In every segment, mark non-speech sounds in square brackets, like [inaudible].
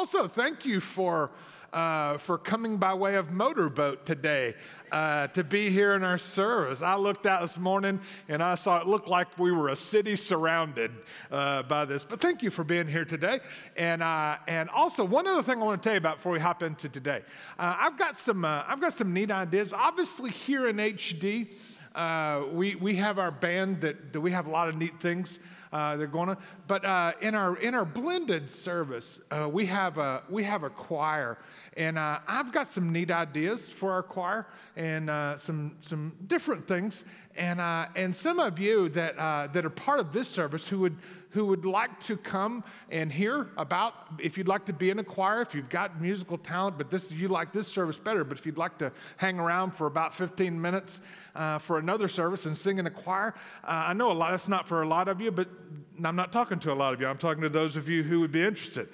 Also, thank you for. Uh, for coming by way of motorboat today uh, to be here in our service. I looked out this morning and I saw it looked like we were a city surrounded uh, by this. But thank you for being here today. And uh, and also one other thing I want to tell you about before we hop into today. Uh, I've got some uh, I've got some neat ideas. Obviously here in HD. We, we have our band that, that we have a lot of neat things uh, they're going to. But uh, in our in our blended service, uh, we have a we have a choir, and uh, I've got some neat ideas for our choir and uh, some some different things. And and some of you that that are part of this service who would who would like to come and hear about if you'd like to be in a choir, if you've got musical talent, but this you like this service better, but if you'd like to hang around for about 15 minutes uh, for another service and sing in a choir, uh, I know a lot. That's not for a lot of you, but I'm not talking to a lot of you. I'm talking to those of you who would be interested,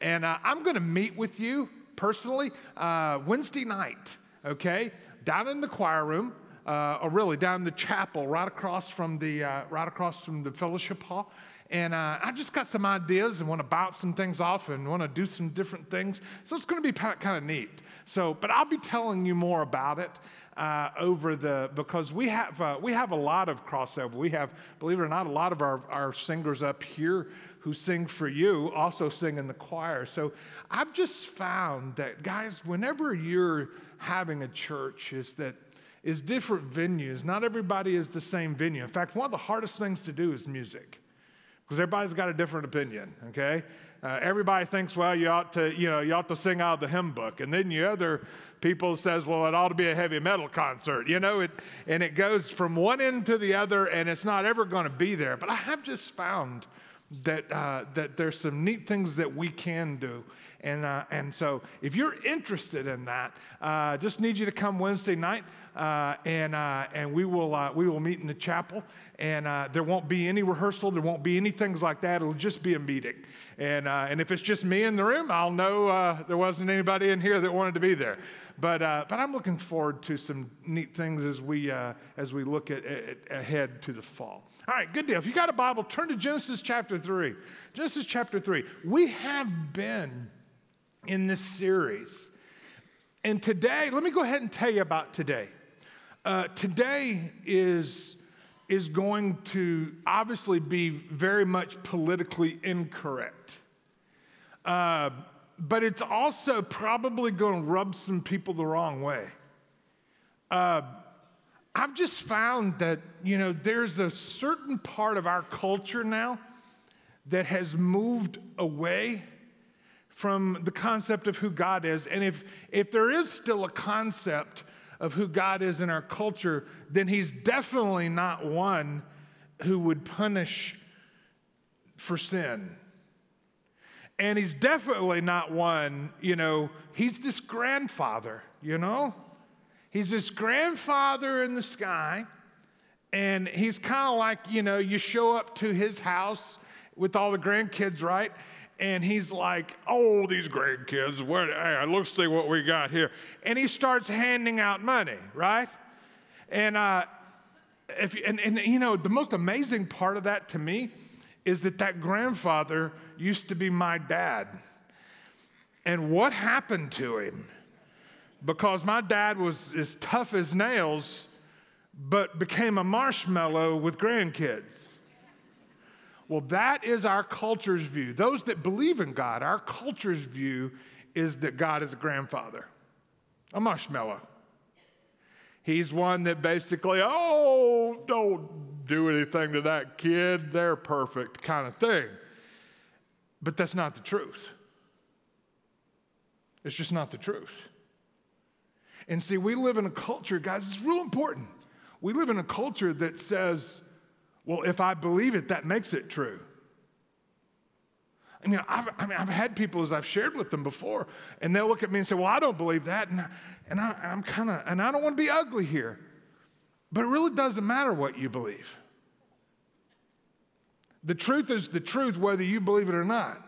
and uh, I'm going to meet with you personally uh, Wednesday night. Okay, down in the choir room. Uh, or really down the chapel, right across from the uh, right across from the fellowship hall. And uh, I just got some ideas and want to bounce some things off and want to do some different things. So it's going to be kind of neat. So, but I'll be telling you more about it uh, over the because we have uh, we have a lot of crossover. We have, believe it or not, a lot of our, our singers up here who sing for you also sing in the choir. So I've just found that guys, whenever you're having a church, is that is different venues. Not everybody is the same venue. In fact, one of the hardest things to do is music because everybody's got a different opinion, okay? Uh, everybody thinks, well, you ought to, you know, you ought to sing out of the hymn book. And then you other people says, well, it ought to be a heavy metal concert, you know, it, and it goes from one end to the other and it's not ever going to be there. But I have just found that, uh, that there's some neat things that we can do. And, uh, and so if you're interested in that, uh, just need you to come Wednesday night and, uh, and we, will, uh, we will meet in the chapel. And uh, there won't be any rehearsal, there won't be any things like that. It'll just be a meeting. And, uh, and if it's just me in the room, I'll know uh, there wasn't anybody in here that wanted to be there. But, but I'm looking forward to some neat things as we, as we look at, at, ahead to the fall. All right, good deal. If you got a Bible, turn to Genesis chapter 3. Genesis chapter 3. We have been in this series. And today, let me go ahead and tell you about today. Uh, today is, is going to obviously be very much politically incorrect. Uh, but it's also probably going to rub some people the wrong way. Uh, I've just found that, you know, there's a certain part of our culture now that has moved away from the concept of who God is. And if, if there is still a concept of who God is in our culture, then he's definitely not one who would punish for sin. And he's definitely not one, you know, he's this grandfather, you know? He's this grandfather in the sky, and he's kind of like, you know, you show up to his house with all the grandkids, right? And he's like, Oh, these grandkids, where, hey, let's see what we got here. And he starts handing out money, right? And, uh, if, and, and, you know, the most amazing part of that to me is that that grandfather used to be my dad. And what happened to him? Because my dad was as tough as nails, but became a marshmallow with grandkids. Well, that is our culture's view. Those that believe in God, our culture's view is that God is a grandfather, a marshmallow. He's one that basically, oh, don't do anything to that kid, they're perfect kind of thing. But that's not the truth. It's just not the truth. And see, we live in a culture, guys, it's real important. We live in a culture that says, well, if I believe it, that makes it true. I mean, I've, I mean, I've had people, as I've shared with them before, and they'll look at me and say, Well, I don't believe that. And, and I, I'm kind of, and I don't want to be ugly here. But it really doesn't matter what you believe. The truth is the truth, whether you believe it or not.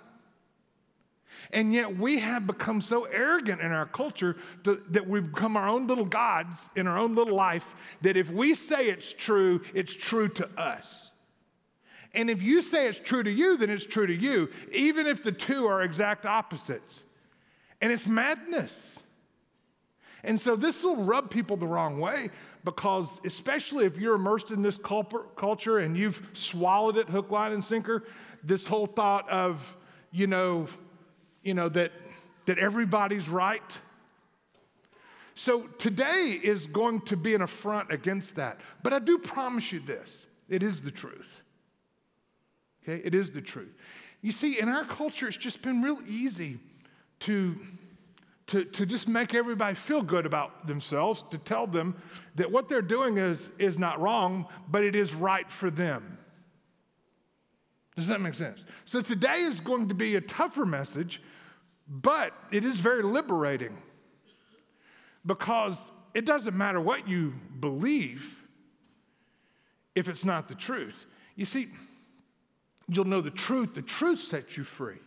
And yet we have become so arrogant in our culture to, that we've become our own little gods in our own little life that if we say it's true, it's true to us. And if you say it's true to you, then it's true to you, even if the two are exact opposites. And it's madness. And so this will rub people the wrong way because, especially if you're immersed in this culture and you've swallowed it hook, line, and sinker, this whole thought of, you know, you know that, that everybody's right. So today is going to be an affront against that. But I do promise you this it is the truth. Okay, it is the truth. You see, in our culture, it's just been real easy to to, to just make everybody feel good about themselves, to tell them that what they're doing is, is not wrong, but it is right for them. Does that make sense? So today is going to be a tougher message, but it is very liberating because it doesn't matter what you believe if it's not the truth. You see, you'll know the truth, the truth sets you free.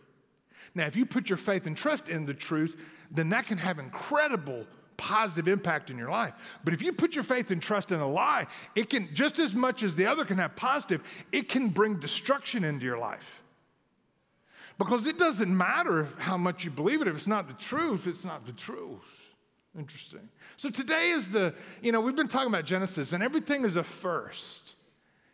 Now, if you put your faith and trust in the truth, then that can have incredible positive impact in your life. But if you put your faith and trust in a lie, it can, just as much as the other can have positive, it can bring destruction into your life. Because it doesn't matter how much you believe it. If it's not the truth, it's not the truth. Interesting. So today is the, you know, we've been talking about Genesis, and everything is a first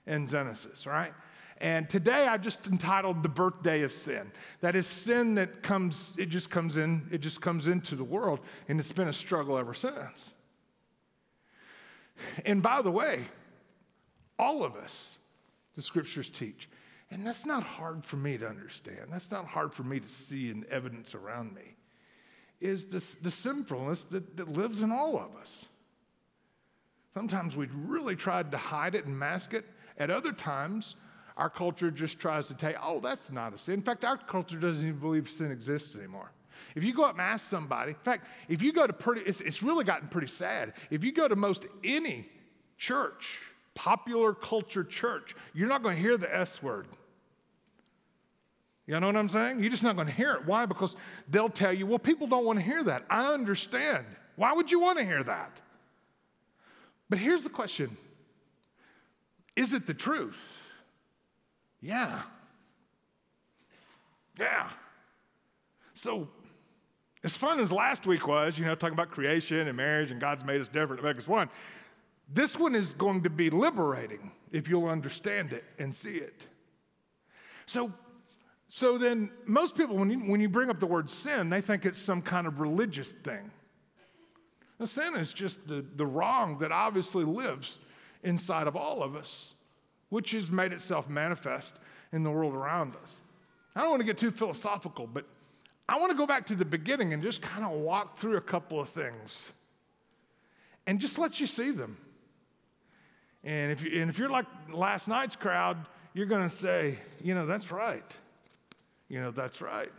in Genesis, right? And today I just entitled The Birthday of Sin. That is sin that comes, it just comes in, it just comes into the world, and it's been a struggle ever since. And by the way, all of us, the scriptures teach, and that's not hard for me to understand. That's not hard for me to see in evidence around me, is this, the sinfulness that, that lives in all of us. Sometimes we've really tried to hide it and mask it. At other times, our culture just tries to tell oh, that's not a sin. In fact, our culture doesn't even believe sin exists anymore. If you go up and ask somebody, in fact, if you go to pretty, it's, it's really gotten pretty sad. If you go to most any church, popular culture church, you're not going to hear the S word. You know what I'm saying? You're just not going to hear it. Why? Because they'll tell you, well, people don't want to hear that. I understand. Why would you want to hear that? But here's the question Is it the truth? Yeah. Yeah. So, as fun as last week was, you know, talking about creation and marriage and God's made us different to make us one, this one is going to be liberating if you'll understand it and see it. So, so then, most people, when you, when you bring up the word sin, they think it's some kind of religious thing. Now, sin is just the, the wrong that obviously lives inside of all of us which has made itself manifest in the world around us. I don't want to get too philosophical, but I want to go back to the beginning and just kind of walk through a couple of things and just let you see them. And if, you, and if you're like last night's crowd, you're going to say, you know, that's right. You know, that's right.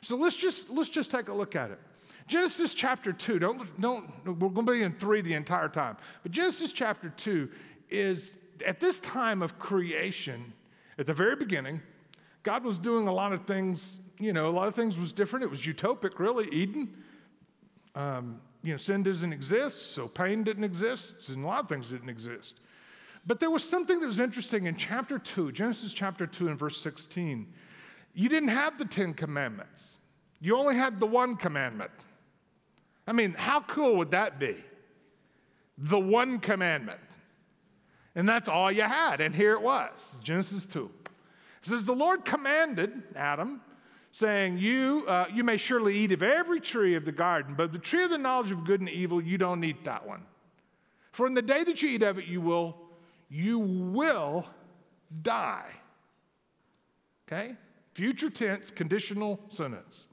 So let's just, let's just take a look at it. Genesis chapter 2, don't, don't, we're going to be in 3 the entire time, but Genesis chapter 2 is at this time of creation, at the very beginning, God was doing a lot of things, you know, a lot of things was different. It was utopic, really. Eden, um, you know, sin doesn't exist, so pain didn't exist, and a lot of things didn't exist. But there was something that was interesting in chapter 2, Genesis chapter 2 and verse 16. You didn't have the Ten Commandments, you only had the one commandment. I mean, how cool would that be? The one commandment. And that's all you had. And here it was Genesis 2. It says, The Lord commanded Adam, saying, You, uh, you may surely eat of every tree of the garden, but the tree of the knowledge of good and evil, you don't eat that one. For in the day that you eat of it, you will, you will die. Okay? Future tense, conditional sentence.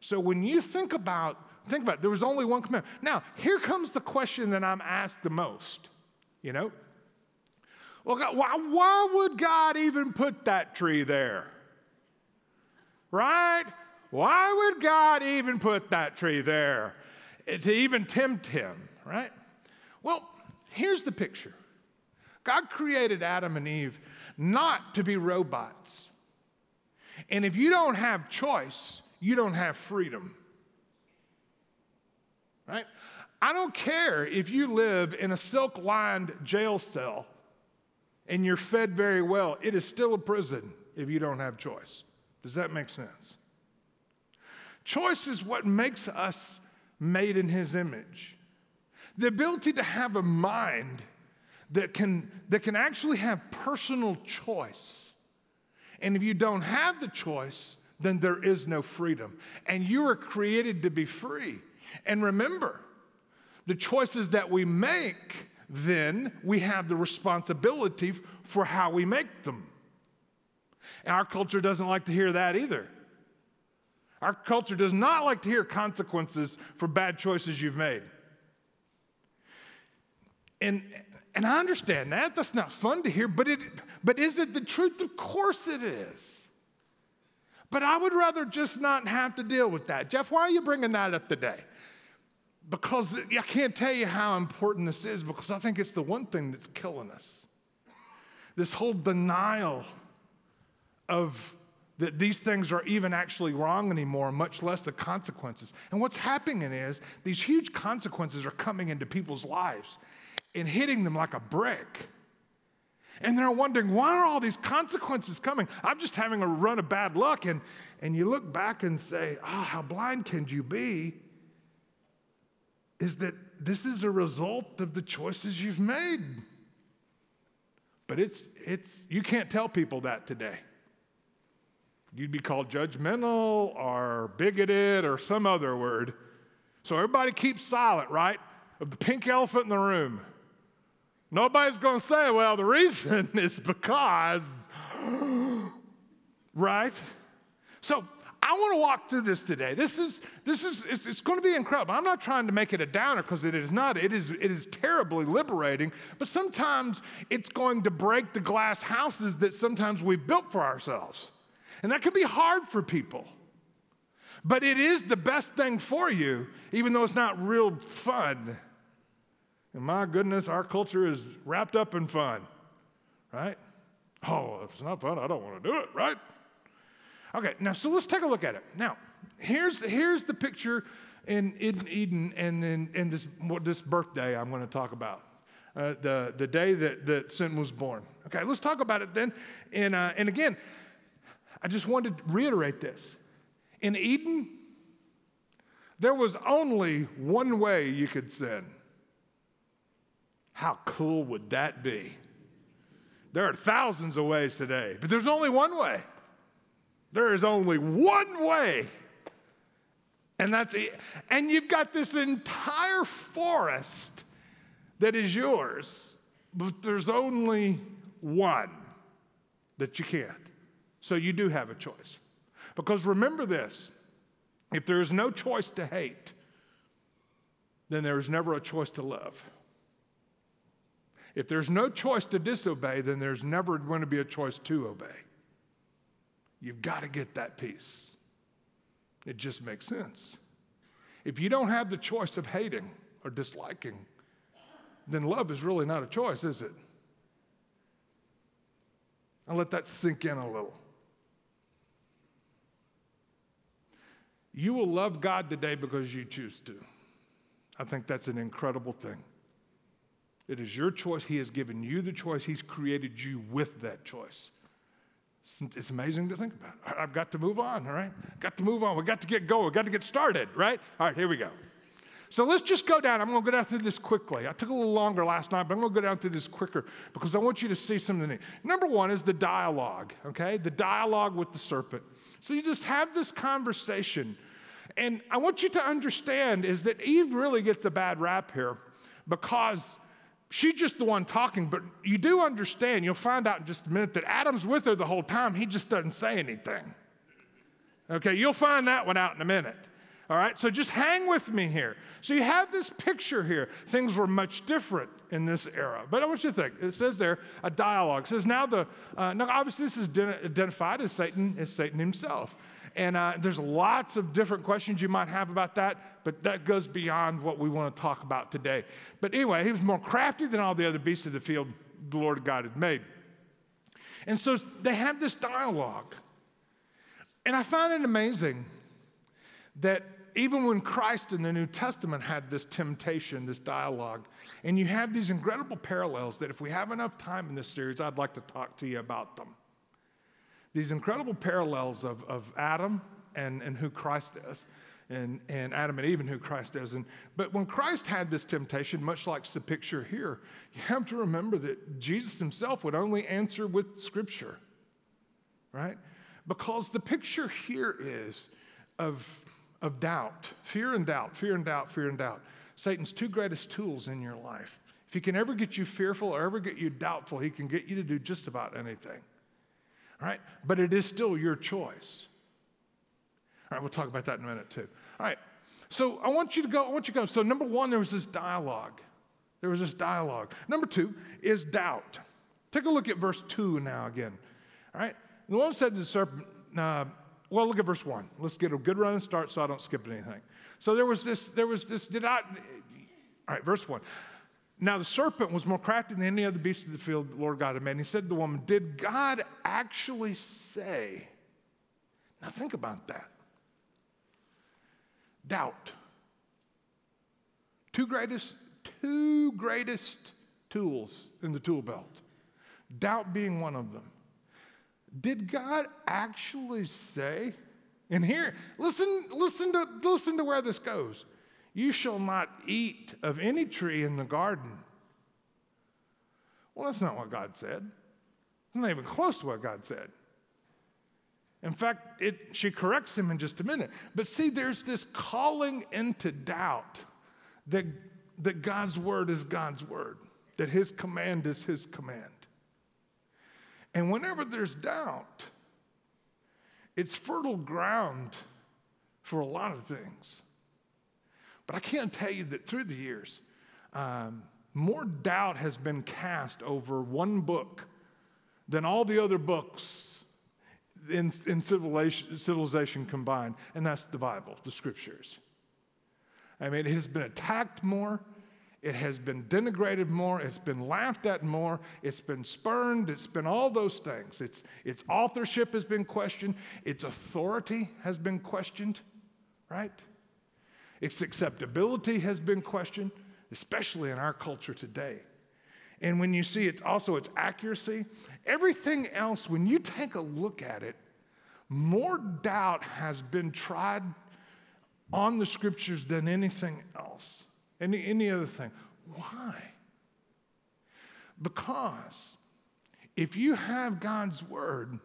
So when you think about, think about it, there was only one command. Now, here comes the question that I'm asked the most. You know, well, God, why, why would God even put that tree there? Right? Why would God even put that tree there eh, to even tempt him? Right? Well, here's the picture God created Adam and Eve not to be robots. And if you don't have choice, you don't have freedom. Right? I don't care if you live in a silk lined jail cell and you're fed very well, it is still a prison if you don't have choice. Does that make sense? Choice is what makes us made in His image. The ability to have a mind that can, that can actually have personal choice. And if you don't have the choice, then there is no freedom. And you are created to be free. And remember, the choices that we make, then we have the responsibility for how we make them. Our culture doesn't like to hear that either. Our culture does not like to hear consequences for bad choices you've made. And, and I understand that. That's not fun to hear, but, it, but is it the truth? Of course it is. But I would rather just not have to deal with that. Jeff, why are you bringing that up today? Because I can't tell you how important this is because I think it's the one thing that's killing us. This whole denial of that these things are even actually wrong anymore, much less the consequences. And what's happening is these huge consequences are coming into people's lives and hitting them like a brick. And they're wondering, why are all these consequences coming? I'm just having a run of bad luck. And, and you look back and say, oh, how blind can you be? Is that this is a result of the choices you've made. But it's, it's, you can't tell people that today. You'd be called judgmental or bigoted or some other word. So everybody keeps silent, right? Of the pink elephant in the room. Nobody's going to say, well, the reason [laughs] is because, [gasps] right? So I want to walk through this today. This is, this is, it's, it's, going to be incredible. I'm not trying to make it a downer because it is not. It is, it is terribly liberating, but sometimes it's going to break the glass houses that sometimes we've built for ourselves. And that can be hard for people. But it is the best thing for you, even though it's not real fun. And my goodness, our culture is wrapped up in fun, right? Oh, if it's not fun, I don't want to do it, right? Okay, now, so let's take a look at it. Now, here's, here's the picture in Eden, and then in this, this birthday I'm going to talk about. Uh, the, the day that, that sin was born. Okay, let's talk about it then. And, uh, and again, I just wanted to reiterate this. In Eden, there was only one way you could sin. How cool would that be? There are thousands of ways today, but there's only one way. There is only one way. And that's it. And you've got this entire forest that is yours, but there's only one that you can't. So you do have a choice. Because remember this if there is no choice to hate, then there is never a choice to love. If there's no choice to disobey, then there's never going to be a choice to obey. You've got to get that piece. It just makes sense. If you don't have the choice of hating or disliking, then love is really not a choice, is it? I'll let that sink in a little. You will love God today because you choose to. I think that's an incredible thing. It is your choice. He has given you the choice. He's created you with that choice. It's amazing to think about. I've got to move on, all right? Got to move on. We've got to get going. We've got to get started, right? All right, here we go. So let's just go down. I'm going to go down through this quickly. I took a little longer last night, but I'm going to go down through this quicker because I want you to see something. Number one is the dialogue, okay? The dialogue with the serpent. So you just have this conversation. And I want you to understand is that Eve really gets a bad rap here because she's just the one talking, but you do understand, you'll find out in just a minute that Adam's with her the whole time. He just doesn't say anything. Okay, you'll find that one out in a minute. All right, so just hang with me here. So you have this picture here. Things were much different in this era. But I want you to think. It says there a dialogue. It says now the uh, now obviously this is identified as Satan as Satan himself. And uh, there's lots of different questions you might have about that, but that goes beyond what we want to talk about today. But anyway, he was more crafty than all the other beasts of the field the Lord God had made. And so they have this dialogue. And I find it amazing that even when Christ in the New Testament had this temptation, this dialogue, and you have these incredible parallels that if we have enough time in this series, I'd like to talk to you about them. These incredible parallels of, of Adam and, and who Christ is, and, and Adam and Eve and who Christ is. And, but when Christ had this temptation, much like the picture here, you have to remember that Jesus himself would only answer with Scripture, right? Because the picture here is of, of doubt, fear and doubt, fear and doubt, fear and doubt. Satan's two greatest tools in your life. If he can ever get you fearful or ever get you doubtful, he can get you to do just about anything. All right? But it is still your choice. All right, we'll talk about that in a minute too. All right. So I want you to go, I want you to go. So number one, there was this dialogue. There was this dialogue. Number two is doubt. Take a look at verse two now again. All right. The one said to the serpent, uh, well, look at verse one. Let's get a good running start so I don't skip anything. So there was this, there was this, did I, all right, verse one. Now the serpent was more crafty than any other beast of the field the Lord God had made. And he said to the woman, Did God actually say? Now think about that. Doubt. Two greatest, two greatest tools in the tool belt. Doubt being one of them. Did God actually say? And here, listen, listen to, listen to where this goes. You shall not eat of any tree in the garden. Well, that's not what God said. It's not even close to what God said. In fact, it, she corrects him in just a minute. But see, there's this calling into doubt that, that God's word is God's word, that his command is his command. And whenever there's doubt, it's fertile ground for a lot of things. But I can't tell you that through the years, um, more doubt has been cast over one book than all the other books in, in civilization, civilization combined, and that's the Bible, the scriptures. I mean, it has been attacked more, it has been denigrated more, it's been laughed at more, it's been spurned, it's been all those things. Its, its authorship has been questioned, its authority has been questioned, right? Its acceptability has been questioned, especially in our culture today. And when you see it's also its accuracy, everything else, when you take a look at it, more doubt has been tried on the scriptures than anything else, any, any other thing. Why? Because if you have God's word,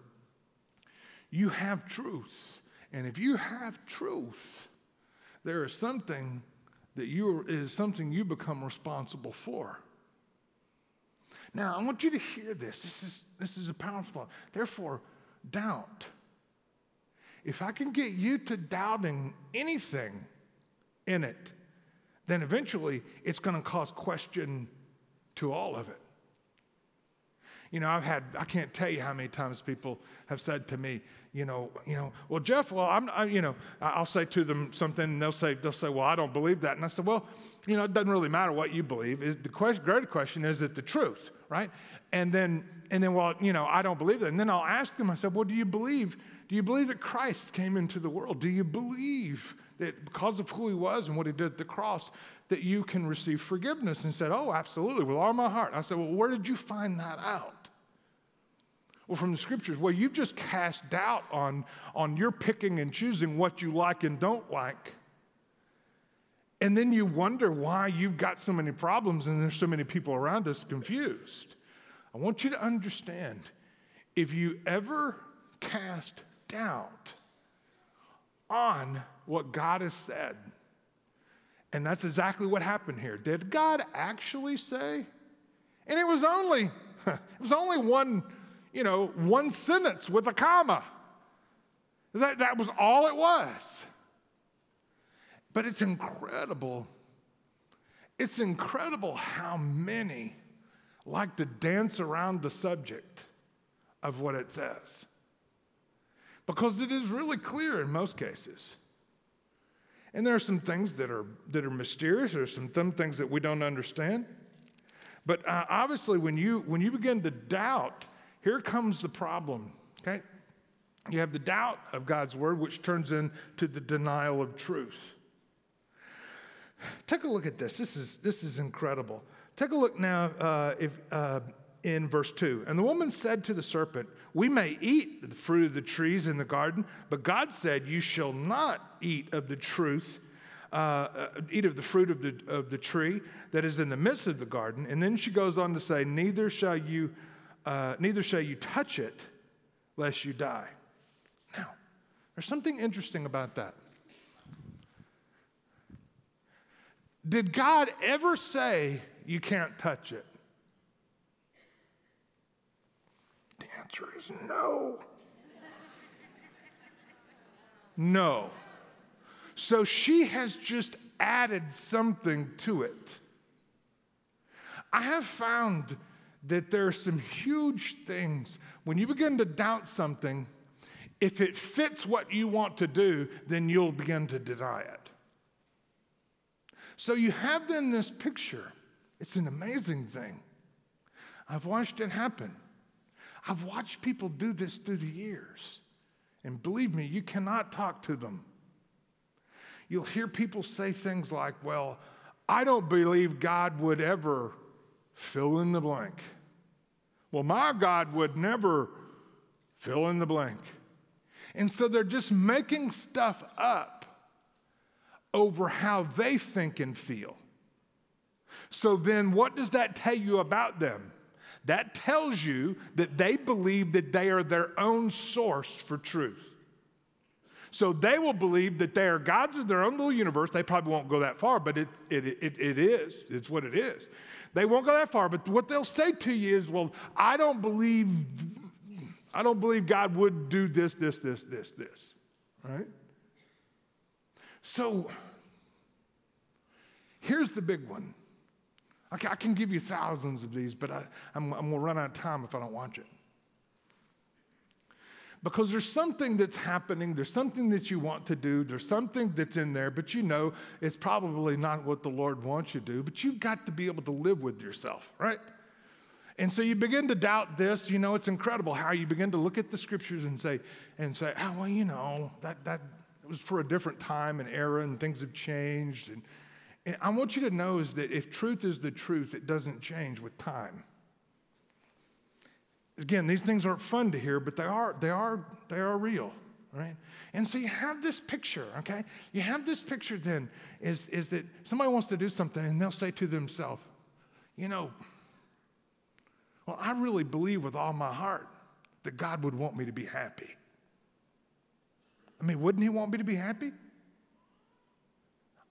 you have truth. And if you have truth, there is something that you is something you become responsible for. Now, I want you to hear this. This is, this is a powerful thought. Therefore, doubt. If I can get you to doubting anything in it, then eventually it's going to cause question to all of it. You know, I've had, I can't tell you how many times people have said to me, you know, you know, well, Jeff, well, I'm, I, you know, I'll say to them something, and they'll say, they'll say, well, I don't believe that, and I said, well, you know, it doesn't really matter what you believe. Is the question, question is it the truth, right? And then, and then, well, you know, I don't believe that, and then I'll ask them. I said, well, do you believe? Do you believe that Christ came into the world? Do you believe that because of who He was and what He did at the cross, that you can receive forgiveness? And said, oh, absolutely, with all my heart. I said, well, where did you find that out? Well, from the scriptures, well, you've just cast doubt on, on your picking and choosing what you like and don't like. And then you wonder why you've got so many problems and there's so many people around us confused. I want you to understand if you ever cast doubt on what God has said, and that's exactly what happened here. Did God actually say? And it was only [laughs] it was only one you know, one sentence with a comma. That, that was all it was. But it's incredible. It's incredible how many like to dance around the subject of what it says. Because it is really clear in most cases. And there are some things that are, that are mysterious, there are some things that we don't understand. But uh, obviously, when you, when you begin to doubt here comes the problem, okay? You have the doubt of God's word, which turns into the denial of truth. Take a look at this. This is, this is incredible. Take a look now uh, if, uh, in verse 2. And the woman said to the serpent, We may eat the fruit of the trees in the garden, but God said, You shall not eat of the truth. Uh, uh, eat of the fruit of the, of the tree that is in the midst of the garden. And then she goes on to say, Neither shall you, uh, neither shall you touch it, lest you die. Now, there's something interesting about that. Did God ever say you can't touch it? The answer is no. No. So she has just added something to it. I have found that there are some huge things. When you begin to doubt something, if it fits what you want to do, then you'll begin to deny it. So you have then this picture. It's an amazing thing. I've watched it happen. I've watched people do this through the years. And believe me, you cannot talk to them you'll hear people say things like, Well, I don't believe God would ever fill in the blank. Well, my God would never fill in the blank. And so they're just making stuff up over how they think and feel. So then, what does that tell you about them? That tells you that they believe that they are their own source for truth. So they will believe that they are gods of their own little universe. They probably won't go that far, but it, it, it, it is. It's what it is. They won't go that far, but what they'll say to you is, well, I don't believe, I don't believe God would do this, this, this, this, this. Right? So here's the big one. I can give you thousands of these, but I, I'm going to run out of time if I don't watch it because there's something that's happening, there's something that you want to do, there's something that's in there, but you know it's probably not what the Lord wants you to do, but you've got to be able to live with yourself, right? And so you begin to doubt this, you know, it's incredible how you begin to look at the scriptures and say, and say, oh, well, you know, that, that was for a different time and era and things have changed. And, and I want you to know is that if truth is the truth, it doesn't change with time. Again, these things aren't fun to hear, but they are, they are, they are real, right? And so you have this picture, okay? You have this picture then is, is that somebody wants to do something and they'll say to themselves, you know, well, I really believe with all my heart that God would want me to be happy. I mean, wouldn't He want me to be happy?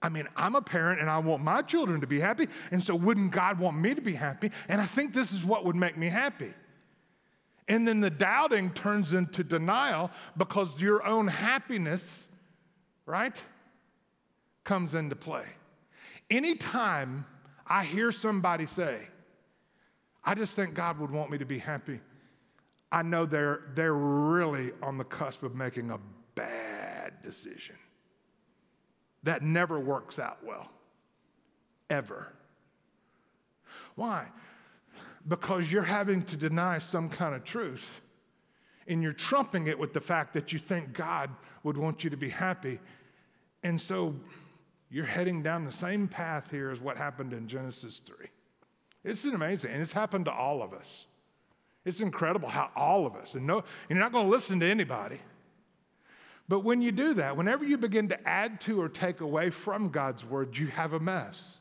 I mean, I'm a parent and I want my children to be happy, and so wouldn't God want me to be happy? And I think this is what would make me happy. And then the doubting turns into denial because your own happiness, right, comes into play. Anytime I hear somebody say, I just think God would want me to be happy, I know they're, they're really on the cusp of making a bad decision. That never works out well, ever. Why? Because you're having to deny some kind of truth. And you're trumping it with the fact that you think God would want you to be happy. And so you're heading down the same path here as what happened in Genesis 3. It's amazing, and it's happened to all of us. It's incredible how all of us, and no, you're not going to listen to anybody. But when you do that, whenever you begin to add to or take away from God's word, you have a mess.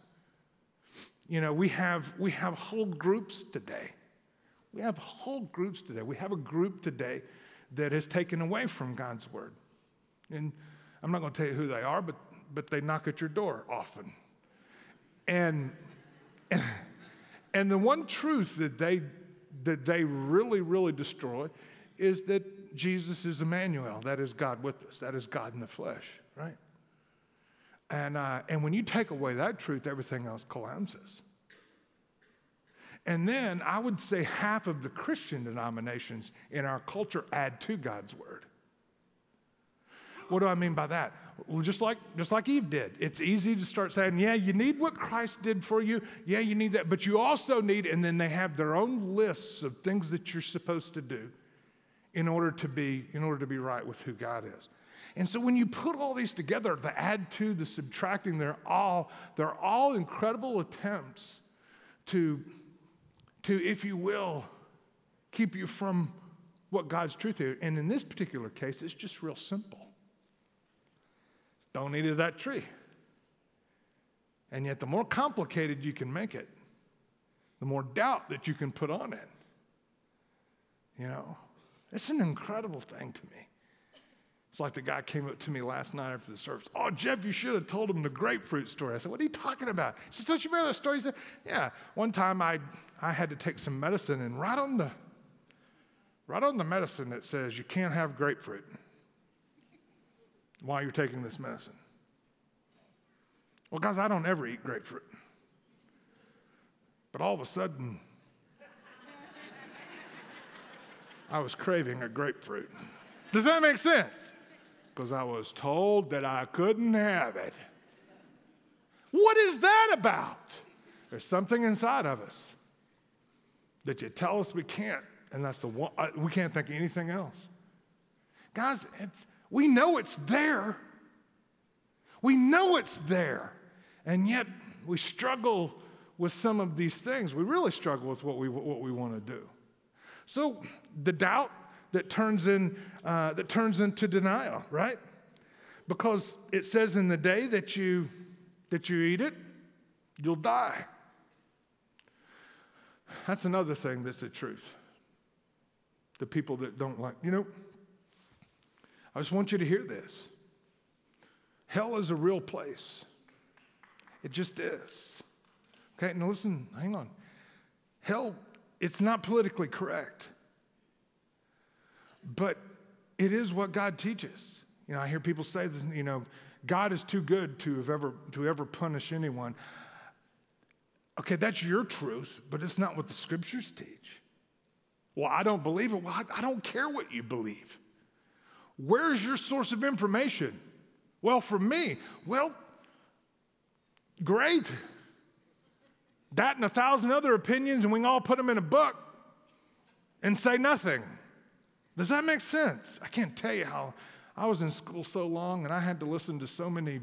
You know, we have, we have whole groups today. We have whole groups today. We have a group today that has taken away from God's word. And I'm not going to tell you who they are, but, but they knock at your door often. And, and, [laughs] and the one truth that they, that they really, really destroy is that Jesus is Emmanuel. That is God with us. That is God in the flesh, right? And, uh, and when you take away that truth, everything else collapses. And then I would say half of the Christian denominations in our culture add to God's word. What do I mean by that? Well, just like, just like Eve did. It's easy to start saying, yeah, you need what Christ did for you. Yeah, you need that. But you also need, and then they have their own lists of things that you're supposed to do in order to be, in order to be right with who God is. And so when you put all these together, the add to, the subtracting, they're all, they're all incredible attempts to, to, if you will, keep you from what God's truth is. And in this particular case, it's just real simple. Don't eat of that tree. And yet, the more complicated you can make it, the more doubt that you can put on it. You know, it's an incredible thing to me. It's like the guy came up to me last night after the service. Oh, Jeff, you should have told him the grapefruit story. I said, What are you talking about? He said, Don't you remember that story? He said, Yeah. One time I, I had to take some medicine, and right on the right on the medicine it says you can't have grapefruit while you're taking this medicine. Well, guys, I don't ever eat grapefruit. But all of a sudden, I was craving a grapefruit. Does that make sense? Because I was told that I couldn't have it. What is that about? There's something inside of us that you tell us we can't, and that's the one, uh, we can't think anything else. Guys, it's we know it's there. We know it's there. And yet we struggle with some of these things. We really struggle with what we, what we want to do. So the doubt that turns, in, uh, that turns into denial, right? Because it says in the day that you, that you eat it, you'll die. That's another thing that's the truth. The people that don't like, you know, I just want you to hear this. Hell is a real place. It just is. Okay, now listen, hang on. Hell, it's not politically correct, but it is what God teaches. You know, I hear people say, that, you know, God is too good to have ever to ever punish anyone. Okay, that's your truth, but it's not what the scriptures teach. Well, I don't believe it. Well, I, I don't care what you believe. Where's your source of information? Well, for me, well, Great. That and a thousand other opinions, and we can all put them in a book and say nothing. Does that make sense? I can't tell you how I was in school so long and I had to listen to so many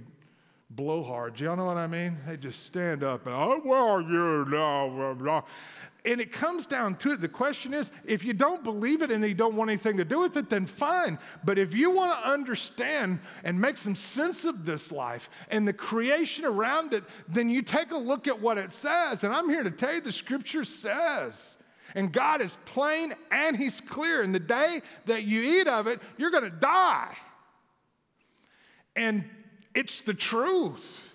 blowhards. Y'all know what I mean? They just stand up and, oh, well, you know, blah, blah. And it comes down to it. The question is if you don't believe it and you don't want anything to do with it, then fine. But if you want to understand and make some sense of this life and the creation around it, then you take a look at what it says. And I'm here to tell you the scripture says. And God is plain and He's clear. And the day that you eat of it, you're going to die. And it's the truth.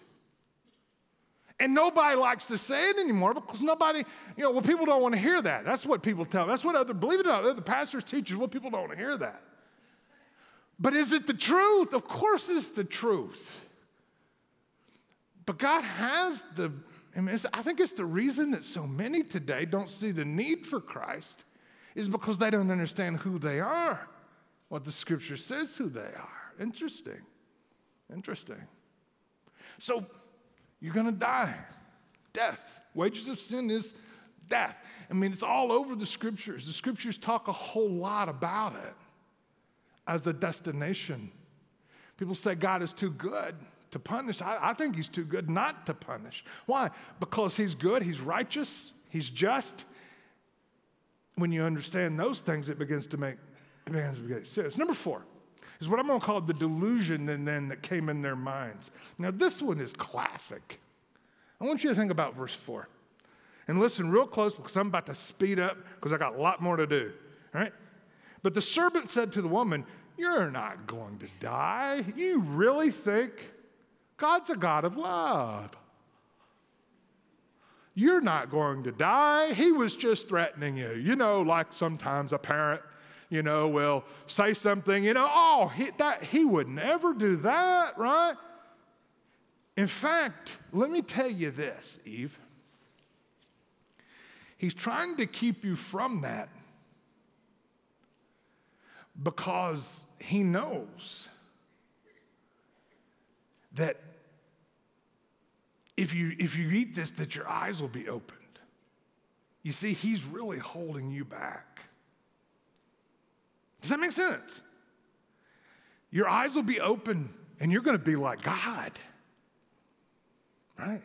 And nobody likes to say it anymore because nobody, you know, well, people don't want to hear that. That's what people tell. That's what other, believe it or not, the pastors, teachers, well, people don't want to hear that. But is it the truth? Of course it's the truth. But God has the, I, mean, I think it's the reason that so many today don't see the need for Christ is because they don't understand who they are, what the scripture says who they are. Interesting. Interesting. So, you're going to die. Death. Wages of sin is death. I mean, it's all over the scriptures. The scriptures talk a whole lot about it as the destination. People say God is too good to punish. I, I, think he's too good not to punish. Why? Because he's good, he's righteous, he's just. When you understand those things, it begins to make, it begins to make sense. Number four, is what I'm going to call the delusion and then that came in their minds. Now, this one is classic. I want you to think about verse 4. And listen real close because I'm about to speed up because I got a lot more to do. All right? But the serpent said to the woman, You're not going to die. You really think God's a God of love? You're not going to die. He was just threatening you. You know, like sometimes a parent you know, will say something, you know, oh, he, that, he would never do that, right? In fact, let me tell you this, Eve. He's trying to keep you from that because he knows that if you, if you eat this, that your eyes will be opened. You see, he's really holding you back. Does that make sense? Your eyes will be open and you're going to be like God. Right?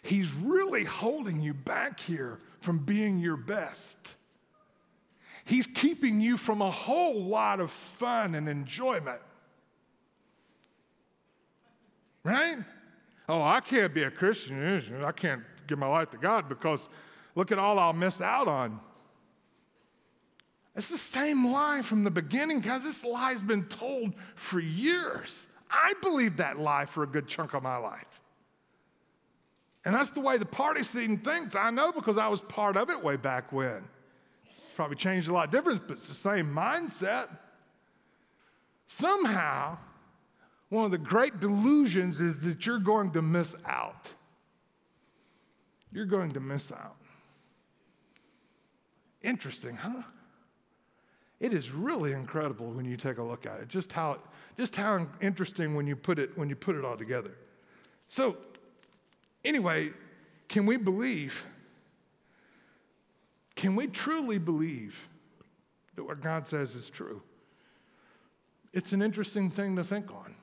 He's really holding you back here from being your best. He's keeping you from a whole lot of fun and enjoyment. Right? Oh, I can't be a Christian. I can't give my life to God because look at all I'll miss out on. It's the same lie from the beginning, guys. This lie's been told for years. I believed that lie for a good chunk of my life. And that's the way the party scene thinks. I know because I was part of it way back when. It's probably changed a lot different, but it's the same mindset. Somehow, one of the great delusions is that you're going to miss out. You're going to miss out. Interesting, huh? It is really incredible when you take a look at it. Just how, just how interesting when you put it when you put it all together. So, anyway, can we believe? Can we truly believe that what God says is true? It's an interesting thing to think on.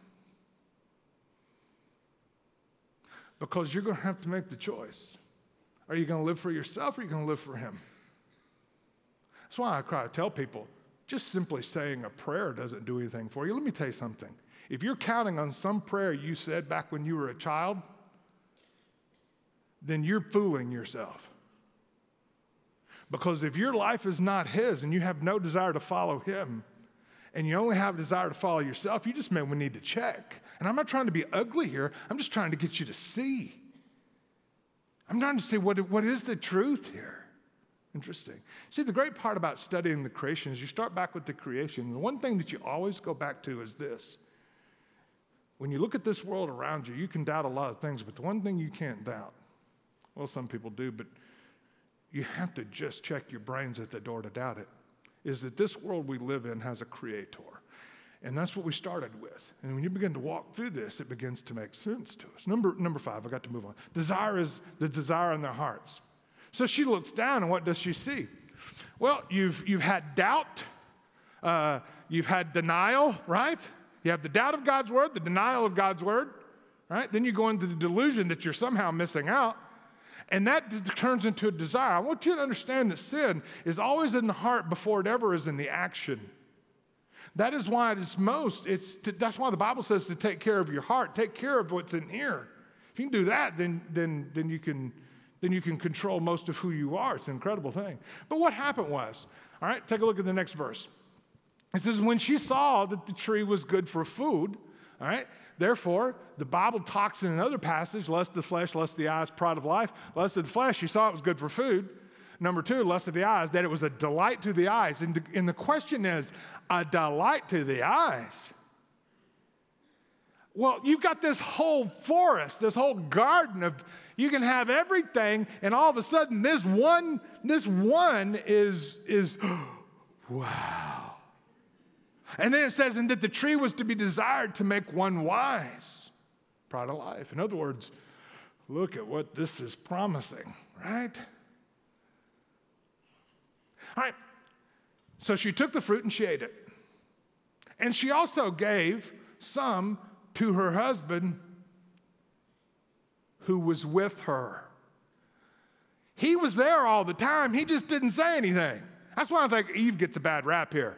Because you're going to have to make the choice. Are you going to live for yourself or are you going to live for Him? That's why I try to tell people just simply saying a prayer doesn't do anything for you. Let me tell you something. If you're counting on some prayer you said back when you were a child, then you're fooling yourself. Because if your life is not His and you have no desire to follow Him, and you only have a desire to follow yourself, you just may we need to check. And I'm not trying to be ugly here, I'm just trying to get you to see. I'm trying to see what, what is the truth here. Interesting. See, the great part about studying the creation is you start back with the creation. The one thing that you always go back to is this. When you look at this world around you, you can doubt a lot of things, but the one thing you can't doubt, well, some people do, but you have to just check your brains at the door to doubt it, is that this world we live in has a creator. And that's what we started with. And when you begin to walk through this, it begins to make sense to us. Number, number five, I got to move on. Desire is the desire in their hearts. So she looks down, and what does she see? Well, you've, you've had doubt, uh, you've had denial, right? You have the doubt of God's word, the denial of God's word, right? Then you go into the delusion that you're somehow missing out. And that d- turns into a desire. I want you to understand that sin is always in the heart before it ever is in the action. That is why it is most, it's to, that's why the Bible says to take care of your heart, take care of what's in here. If you can do that, then, then, then you can then you can control most of who you are. It's an incredible thing. But what happened was, all right, take a look at the next verse. It says, when she saw that the tree was good for food, all right, therefore, the Bible talks in another passage, lest the flesh, lest the eyes, pride of life, lest of the flesh, she saw it was good for food. Number two, lust of the eyes, that it was a delight to the eyes. And the, and the question is, a delight to the eyes. Well, you've got this whole forest, this whole garden of you can have everything, and all of a sudden, this one, this one is, is [gasps] wow. And then it says, and that the tree was to be desired to make one wise. Pride of life. In other words, look at what this is promising, right? All right. So she took the fruit and she ate it. And she also gave some to her husband who was with her. He was there all the time, he just didn't say anything. That's why I think Eve gets a bad rap here.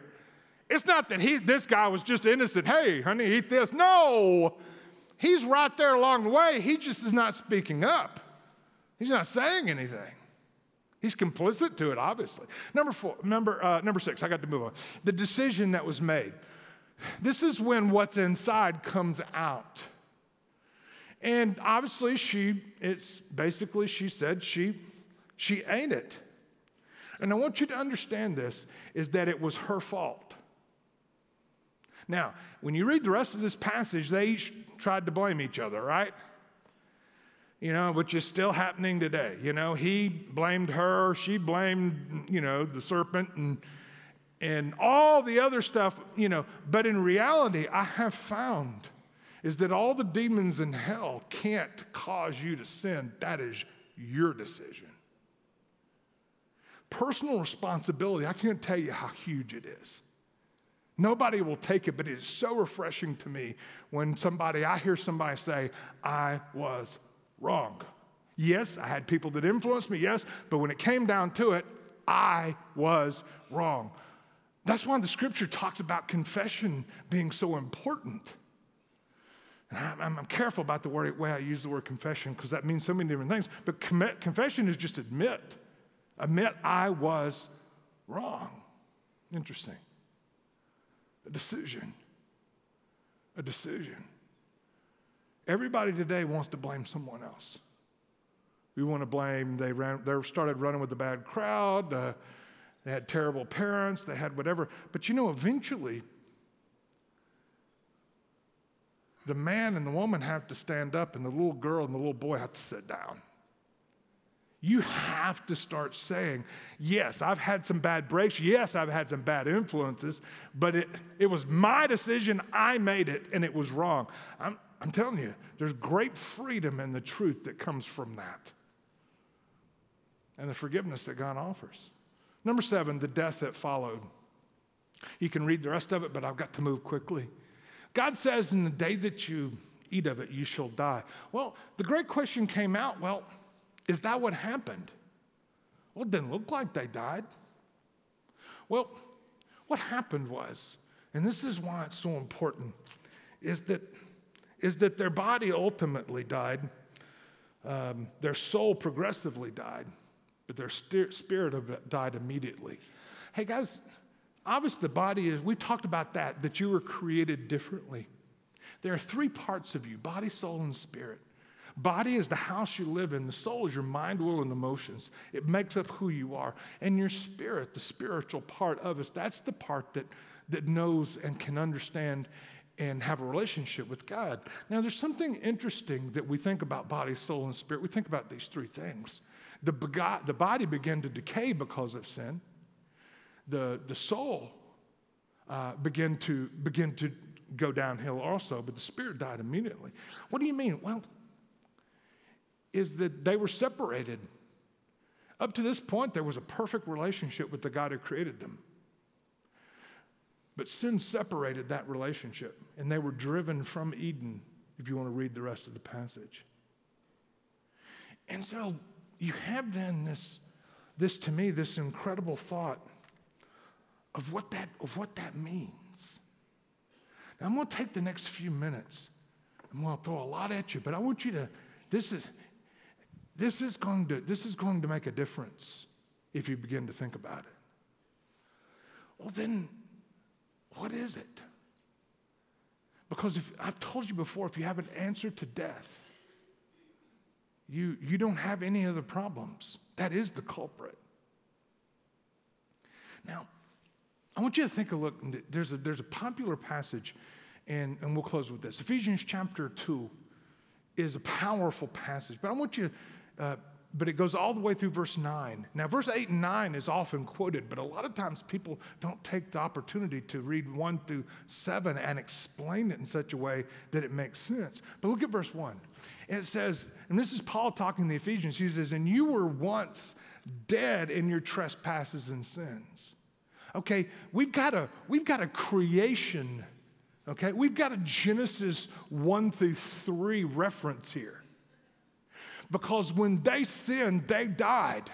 It's not that he, this guy was just innocent. Hey, honey, eat this. No, he's right there along the way. He just is not speaking up. He's not saying anything. He's complicit to it, obviously. Number four, number, uh, number six, I got to move on. The decision that was made. This is when what's inside comes out. And obviously, she, it's basically, she said she, she ate it. And I want you to understand this is that it was her fault. Now, when you read the rest of this passage, they each tried to blame each other, right? You know, which is still happening today. You know, he blamed her, she blamed, you know, the serpent and and all the other stuff, you know, but in reality, I have found is that all the demons in hell can't cause you to sin. That is your decision. Personal responsibility, I can't tell you how huge it is Nobody will take it, but it is so refreshing to me when somebody, I hear somebody say, I was wrong. Yes, I had people that influenced me, yes, but when it came down to it, I was wrong. That's why the scripture talks about confession being so important. I'm, I'm, careful about the word, way I use the word confession because that means so many different things. But confession is just admit, admit I was wrong. Interesting. A decision. A decision. Everybody today wants to blame someone else. We want to blame, they, ran, they started running with a bad crowd, uh, they had terrible parents, they had whatever. But you know, eventually, the man and the woman have to stand up, and the little girl and the little boy have to sit down. You have to start saying, Yes, I've had some bad breaks. Yes, I've had some bad influences, but it, it was my decision. I made it, and it was wrong. I'm, I'm telling you, there's great freedom in the truth that comes from that and the forgiveness that God offers. Number seven, the death that followed. You can read the rest of it, but I've got to move quickly. God says, In the day that you eat of it, you shall die. Well, the great question came out well, is that what happened? Well, it didn't look like they died. Well, what happened was, and this is why it's so important, is that, is that their body ultimately died, um, their soul progressively died, but their spirit died immediately. Hey, guys, Obviously, the body is, we talked about that, that you were created differently. There are three parts of you body, soul, and spirit. Body is the house you live in. The soul is your mind, will, and emotions. It makes up who you are. And your spirit, the spiritual part of us, that's the part that, that knows and can understand and have a relationship with God. Now, there's something interesting that we think about body, soul, and spirit. We think about these three things. The, the body began to decay because of sin the, the soul uh, began, to, begin to go downhill also, but the spirit died immediately. What do you mean? Well, is that they were separated. Up to this point, there was a perfect relationship with the God who created them. But sin separated that relationship, and they were driven from Eden, if you want to read the rest of the passage. And so you have then this, this to me, this incredible thought of what that, of what that means. Now, I'm going to take the next few minutes. I'm going to throw a lot at you, but I want you to, this is, this is going to, this is going to make a difference if you begin to think about it. Well, then, what is it? Because if I've told you before, if you have an answer to death, you, you don't have any other problems. That is the culprit. Now, I want you to think a look. There's a, there's a popular passage, and, and we'll close with this. Ephesians chapter 2 is a powerful passage, but I want you, uh, but it goes all the way through verse 9. Now, verse 8 and 9 is often quoted, but a lot of times people don't take the opportunity to read 1 through 7 and explain it in such a way that it makes sense. But look at verse 1. And it says, and this is Paul talking to the Ephesians, he says, And you were once dead in your trespasses and sins okay, we've got a, we've got a creation, okay? We've got a Genesis 1 through 3 reference here. Because when they sinned, they died.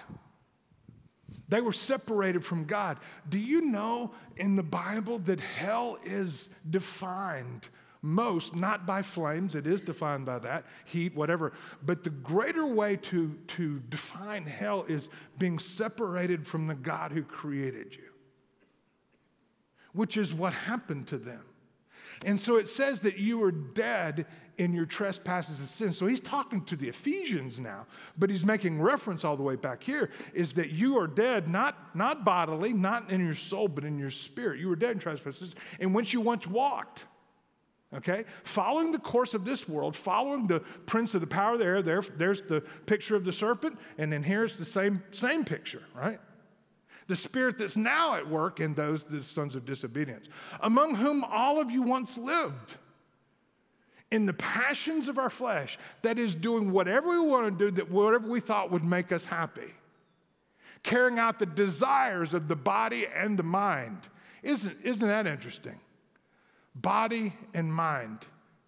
They were separated from God. Do you know in the Bible that hell is defined most not by flames, it is defined by that, heat, whatever. But the greater way to, to define hell is being separated from the God who created you which is what happened to them. And so it says that you were dead in your trespasses and sins. So he's talking to the Ephesians now, but he's making reference all the way back here is that you are dead, not, not bodily, not in your soul, but in your spirit. You were dead in trespasses in which you once walked. Okay? Following the course of this world, following the prince of the power of the air, there, there's the picture of the serpent, and then here's the same, same picture, right? the spirit that's now at work in those the sons of disobedience, among whom all of you once lived in the passions of our flesh, that is, doing whatever we want to do, that whatever we thought would make us happy, carrying out the desires of the body and the mind. Isn't, isn't that interesting? Body and mind.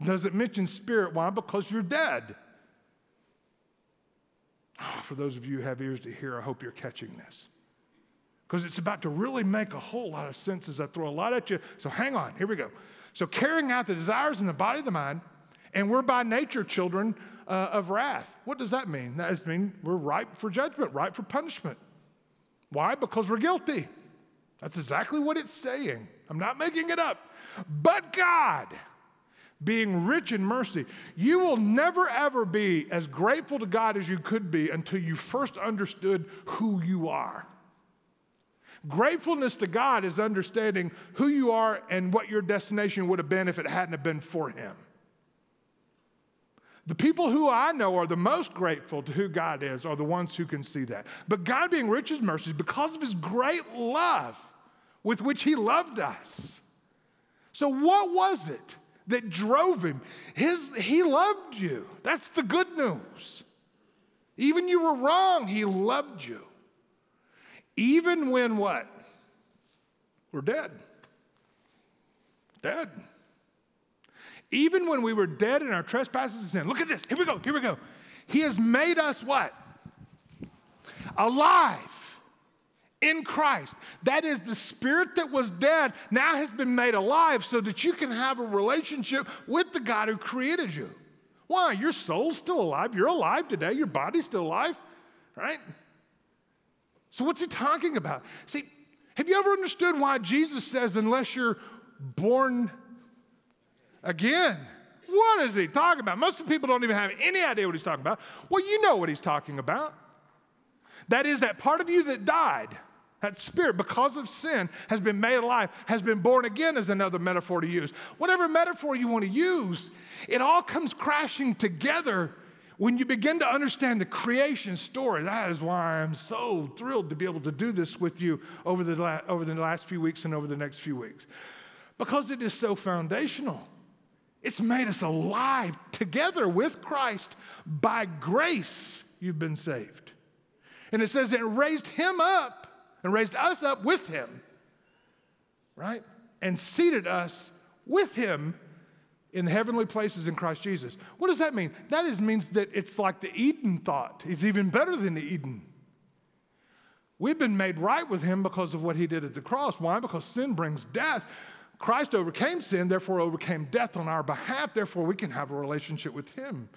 Does it mention spirit? Why? Because you're dead. Oh, for those of you who have ears to hear, I hope you're catching this. Because it's about to really make a whole lot of sense as I throw a lot at you. So hang on, here we go. So, carrying out the desires in the body of the mind, and we're by nature children uh, of wrath. What does that mean? That does mean we're ripe for judgment, ripe for punishment. Why? Because we're guilty. That's exactly what it's saying. I'm not making it up. But God, being rich in mercy, you will never ever be as grateful to God as you could be until you first understood who you are. Gratefulness to God is understanding who you are and what your destination would have been if it hadn't have been for Him. The people who I know are the most grateful to who God is are the ones who can see that. But God, being rich in mercy, because of his great love with which he loved us. So, what was it that drove him? His, he loved you. That's the good news. Even you were wrong, he loved you. Even when what? We're dead. Dead. Even when we were dead in our trespasses and sin. Look at this. Here we go. Here we go. He has made us what? Alive in Christ. That is, the spirit that was dead now has been made alive so that you can have a relationship with the God who created you. Why? Your soul's still alive. You're alive today. Your body's still alive, right? So, what's he talking about? See, have you ever understood why Jesus says, unless you're born again. What is he talking about? Most of the people don't even have any idea what he's talking about. Well, you know what he's talking about. That is, that part of you that died, that spirit, because of sin, has been made alive, has been born again, is another metaphor to use. Whatever metaphor you want to use, it all comes crashing together when you begin to understand the creation story. That is why I'm so thrilled to be able to do this with you over the, la- over the last few weeks and over the next few weeks, because it is so foundational. It's made us alive together with Christ. By grace, you've been saved. And it says it raised him up and raised us up with him, right? And seated us with him in heavenly places in Christ Jesus. What does that mean? That is, means that it's like the Eden thought. It's even better than the Eden. We've been made right with him because of what he did at the cross. Why? Because sin brings death. Christ overcame sin, therefore overcame death on our behalf, therefore we can have a relationship with him.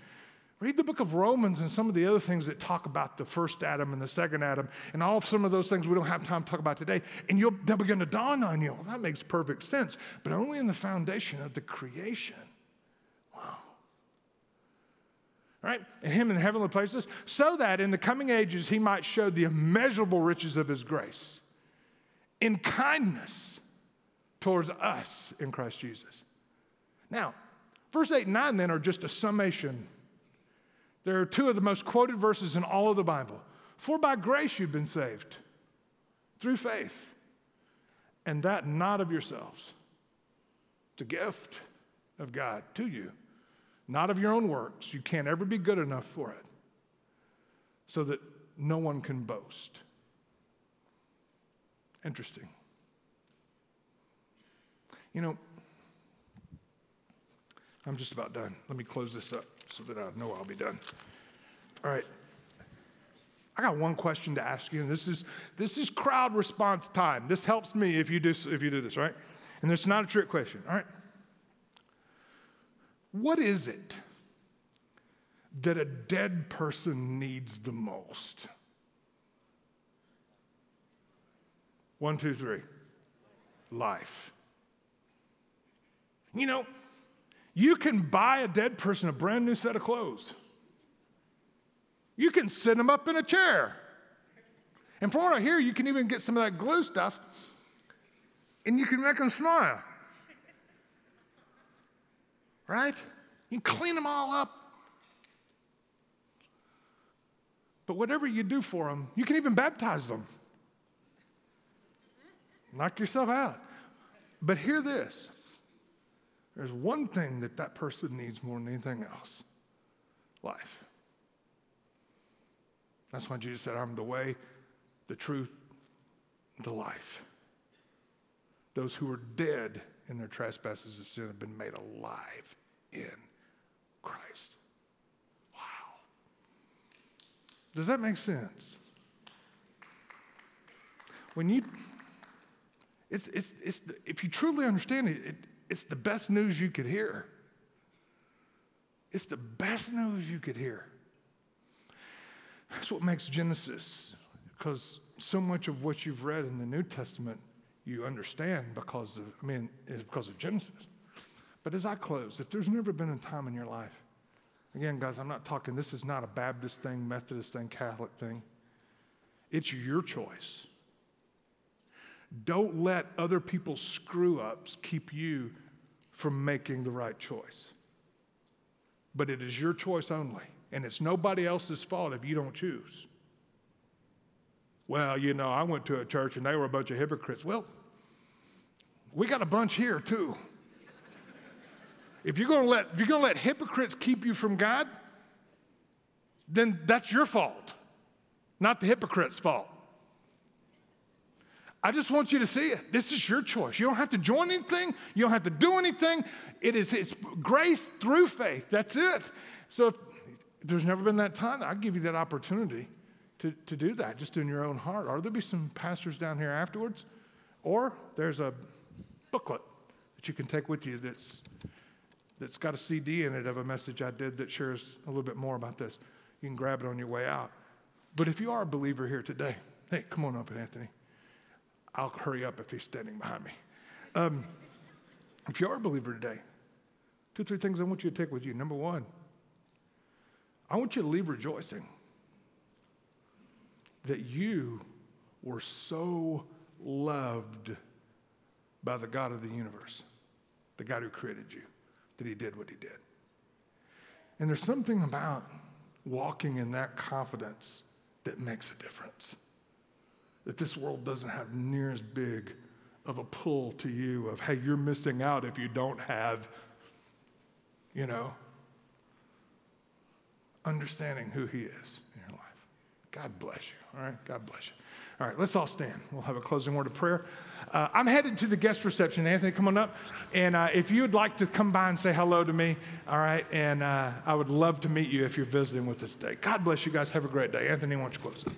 Read the book of Romans and some of the other things that talk about the first Adam and the second Adam, and all of some of those things we don't have time to talk about today. And you'll, they'll begin to dawn on you. Well, that makes perfect sense, but only in the foundation of the creation. Wow. All right? And him in heavenly places, so that in the coming ages he might show the immeasurable riches of his grace in kindness towards us in Christ Jesus. Now, verse 8 and 9 then are just a summation. There are two of the most quoted verses in all of the Bible. For by grace you've been saved through faith, and that not of yourselves. It's a gift of God to you, not of your own works. You can't ever be good enough for it, so that no one can boast. Interesting. You know, I'm just about done. Let me close this up so that I know I'll be done. All right. I got one question to ask you, and this is this is crowd response time. This helps me if you do if you do this, right? And it's not a trick question, all right? What is it that a dead person needs the most? One, two, three. Life. You know, you can buy a dead person a brand new set of clothes. You can sit them up in a chair. And from what I hear, you can even get some of that glue stuff and you can make them smile. Right? You clean them all up. But whatever you do for them, you can even baptize them. Knock yourself out. But hear this there's one thing that that person needs more than anything else life. That's why Jesus said, I'm the way, the truth, the life. Those who are dead in their trespasses of sin have been made alive in Christ. Wow. Does that make sense? When you, it's, it's, it's if you truly understand it, it, it's the best news you could hear. It's the best news you could hear. That's what makes Genesis, because so much of what you've read in the New Testament you understand because of, I mean, is because of Genesis. But as I close, if there's never been a time in your life, again, guys, I'm not talking, this is not a Baptist thing, Methodist thing, Catholic thing. It's your choice. Don't let other people's screw ups keep you from making the right choice. But it is your choice only, and it's nobody else's fault if you don't choose. Well, you know, I went to a church and they were a bunch of hypocrites. Well, we got a bunch here too. If you're gonna let if you're gonna let hypocrites keep you from God, then that's your fault, not the hypocrite's fault. I just want you to see it. This is your choice. You don't have to join anything. You don't have to do anything. It is it's grace through faith. That's it. So if there's never been that time, I'll give you that opportunity to, to do that just in your own heart. Or there'll be some pastors down here afterwards. Or there's a booklet that you can take with you that's, that's got a CD in it of a message I did that shares a little bit more about this. You can grab it on your way out. But if you are a believer here today, hey, come on up, Anthony. I'll hurry up if he's standing behind me. Um, if you are a believer today, two, three things I want you to take with you. Number one, I want you to leave rejoicing that you were so loved by the God of the universe, the God who created you, that he did what he did. And there's something about walking in that confidence that makes a difference that this world doesn't have near as big of a pull to you of, hey, you're missing out if you don't have, you know, understanding who He is in your life. God bless you. All right? God bless you. All right, let's all stand. We'll have a closing word of prayer. Uh, I'm headed to the guest reception. Anthony, come on up. And uh, if you would like to come by and say hello to me, all right, and uh, I would love to meet you if you're visiting with us today. God bless you guys. Have a great day. Anthony, why don't you close it?